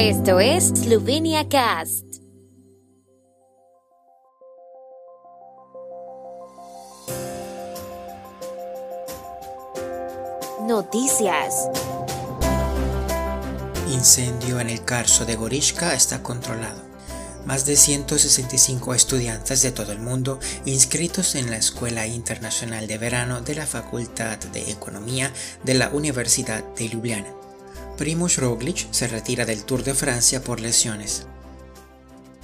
Esto es Slovenia Cast. Noticias. Incendio en el Carso de Gorishka está controlado. Más de 165 estudiantes de todo el mundo inscritos en la Escuela Internacional de Verano de la Facultad de Economía de la Universidad de Ljubljana. Primoz Roglic se retira del Tour de Francia por lesiones.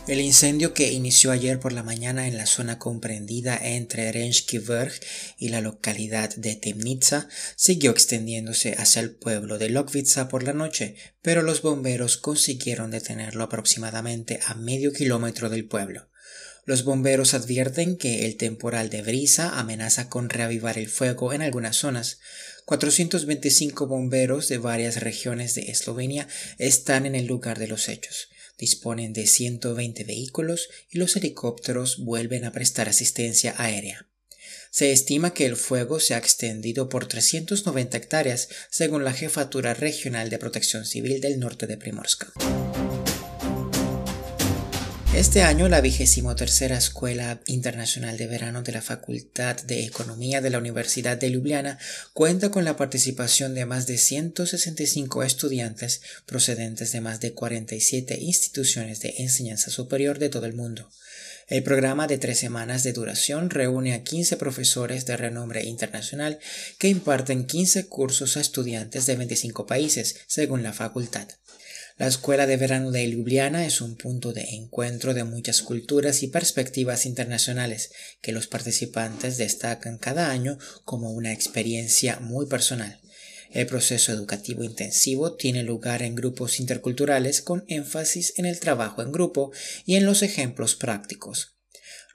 El incendio que inició ayer por la mañana en la zona comprendida entre Renski Vrh y la localidad de Temnitsa siguió extendiéndose hacia el pueblo de Lokvitsa por la noche, pero los bomberos consiguieron detenerlo aproximadamente a medio kilómetro del pueblo. Los bomberos advierten que el temporal de brisa amenaza con reavivar el fuego en algunas zonas. 425 bomberos de varias regiones de Eslovenia están en el lugar de los hechos disponen de 120 vehículos y los helicópteros vuelven a prestar asistencia aérea. Se estima que el fuego se ha extendido por 390 hectáreas, según la Jefatura Regional de Protección Civil del norte de Primorska. Este año, la vigésimo tercera Escuela Internacional de Verano de la Facultad de Economía de la Universidad de Ljubljana cuenta con la participación de más de 165 estudiantes procedentes de más de 47 instituciones de enseñanza superior de todo el mundo. El programa de tres semanas de duración reúne a 15 profesores de renombre internacional que imparten 15 cursos a estudiantes de 25 países, según la facultad. La Escuela de Verano de Ljubljana es un punto de encuentro de muchas culturas y perspectivas internacionales que los participantes destacan cada año como una experiencia muy personal. El proceso educativo intensivo tiene lugar en grupos interculturales con énfasis en el trabajo en grupo y en los ejemplos prácticos.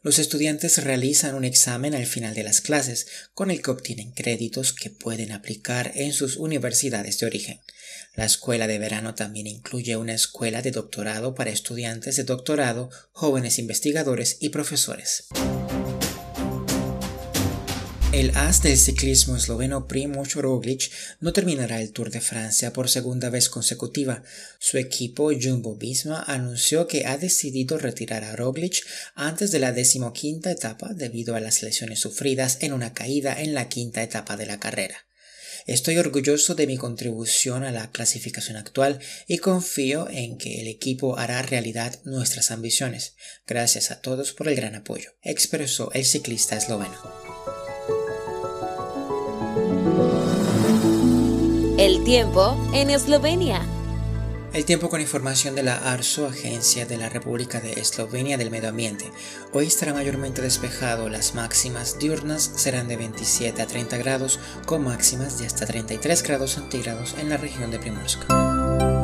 Los estudiantes realizan un examen al final de las clases, con el que obtienen créditos que pueden aplicar en sus universidades de origen. La escuela de verano también incluye una escuela de doctorado para estudiantes de doctorado, jóvenes investigadores y profesores. El as del ciclismo esloveno Primoz Roglic no terminará el Tour de Francia por segunda vez consecutiva. Su equipo Jumbo Visma anunció que ha decidido retirar a Roglic antes de la decimoquinta etapa debido a las lesiones sufridas en una caída en la quinta etapa de la carrera. Estoy orgulloso de mi contribución a la clasificación actual y confío en que el equipo hará realidad nuestras ambiciones. Gracias a todos por el gran apoyo, expresó el ciclista esloveno. El tiempo en Eslovenia. El tiempo con información de la ARSO, Agencia de la República de Eslovenia del Medio Ambiente. Hoy estará mayormente despejado. Las máximas diurnas serán de 27 a 30 grados, con máximas de hasta 33 grados centígrados en la región de Primorska.